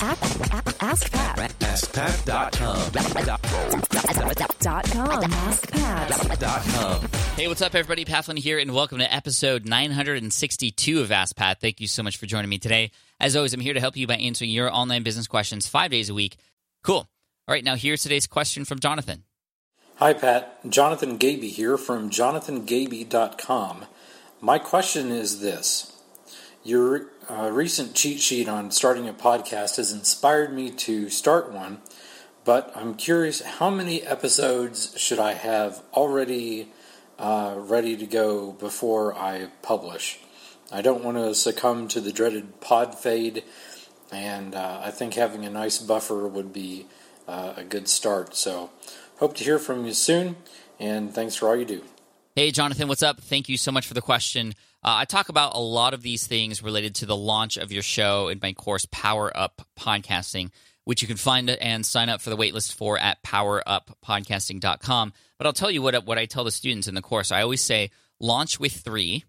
Ask Pat. AskPat.com. Dot com. AskPat. Hey, what's up, everybody? Pat Flynn here, and welcome to episode 962 of Ask Pat. Thank you so much for joining me today. As always, I'm here to help you by answering your online business questions five days a week. Cool. All right, now here's today's question from Jonathan. Hi, Pat. Jonathan Gaby here from jonathangaby.com. My question is this Your uh, recent cheat sheet on starting a podcast has inspired me to start one, but I'm curious how many episodes should I have already uh, ready to go before I publish? I don't want to succumb to the dreaded pod fade, and uh, I think having a nice buffer would be uh, a good start. So, hope to hear from you soon, and thanks for all you do. Hey, Jonathan, what's up? Thank you so much for the question. Uh, I talk about a lot of these things related to the launch of your show in my course, Power Up Podcasting, which you can find and sign up for the waitlist for at poweruppodcasting.com. But I'll tell you what, what I tell the students in the course. I always say launch with three.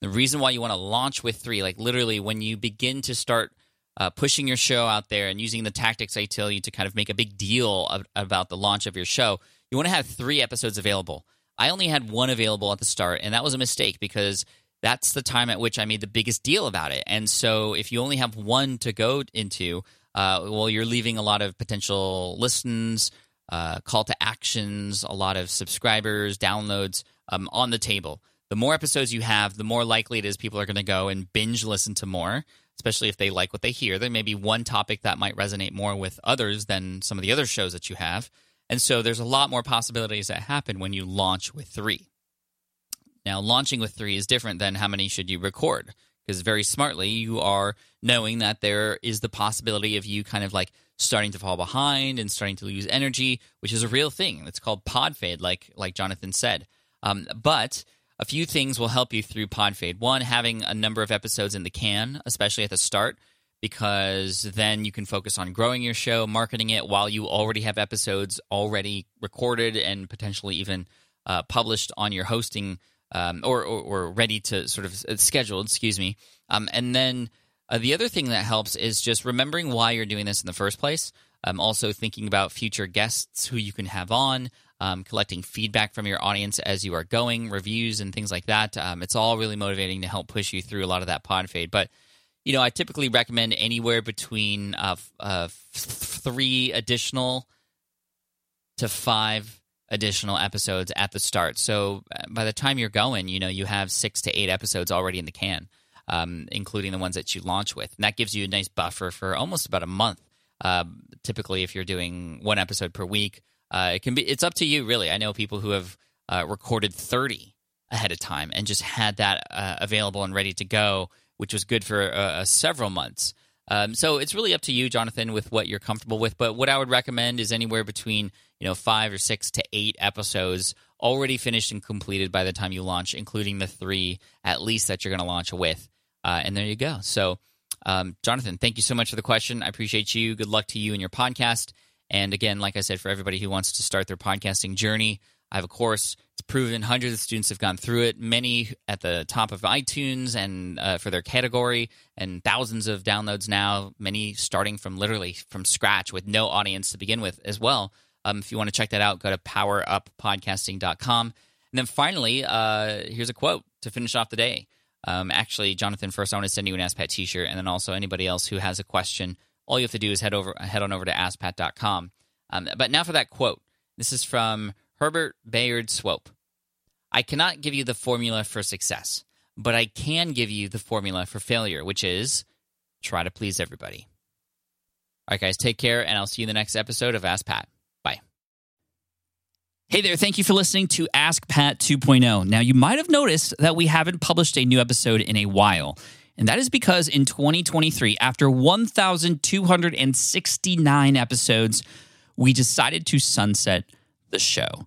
The reason why you want to launch with three, like literally when you begin to start uh, pushing your show out there and using the tactics I tell you to kind of make a big deal of, about the launch of your show, you want to have three episodes available. I only had one available at the start, and that was a mistake because that's the time at which I made the biggest deal about it. And so if you only have one to go into, uh, well, you're leaving a lot of potential listens, uh, call to actions, a lot of subscribers, downloads um, on the table. The more episodes you have, the more likely it is people are going to go and binge listen to more, especially if they like what they hear. There may be one topic that might resonate more with others than some of the other shows that you have. And so there's a lot more possibilities that happen when you launch with three. Now, launching with three is different than how many should you record, because very smartly you are knowing that there is the possibility of you kind of like starting to fall behind and starting to lose energy, which is a real thing. It's called pod fade, like like Jonathan said. Um, but a few things will help you through pod fade. One, having a number of episodes in the can, especially at the start, because then you can focus on growing your show, marketing it while you already have episodes already recorded and potentially even uh, published on your hosting um, or, or, or ready to sort of uh, scheduled. Excuse me. Um, and then uh, the other thing that helps is just remembering why you're doing this in the first place. Um, also thinking about future guests who you can have on, um, collecting feedback from your audience as you are going, reviews and things like that. Um, it's all really motivating to help push you through a lot of that pod fade. But you know, I typically recommend anywhere between uh, uh, three additional to five additional episodes at the start. So uh, by the time you're going, you know, you have six to eight episodes already in the can, um, including the ones that you launch with. And that gives you a nice buffer for almost about a month. Uh, typically, if you're doing one episode per week, uh, it can be. It's up to you, really. I know people who have uh, recorded 30 ahead of time and just had that uh, available and ready to go, which was good for uh, several months. Um, so it's really up to you, Jonathan, with what you're comfortable with. But what I would recommend is anywhere between you know five or six to eight episodes already finished and completed by the time you launch, including the three at least that you're going to launch with. Uh, and there you go. So, um, Jonathan, thank you so much for the question. I appreciate you. Good luck to you and your podcast. And again, like I said, for everybody who wants to start their podcasting journey, I have a course. It's proven hundreds of students have gone through it, many at the top of iTunes and uh, for their category, and thousands of downloads now, many starting from literally from scratch with no audience to begin with as well. Um, if you want to check that out, go to poweruppodcasting.com. And then finally, uh, here's a quote to finish off the day. Um, actually, Jonathan, first I want to send you an AskPat t-shirt, and then also anybody else who has a question, all you have to do is head over head on over to askpat.com. Um, but now for that quote. This is from Herbert Bayard Swope. I cannot give you the formula for success, but I can give you the formula for failure, which is try to please everybody. All right, guys, take care, and I'll see you in the next episode of Ask Pat. Bye. Hey there, thank you for listening to Ask Pat 2.0. Now, you might have noticed that we haven't published a new episode in a while. And that is because in 2023, after 1,269 episodes, we decided to sunset the show.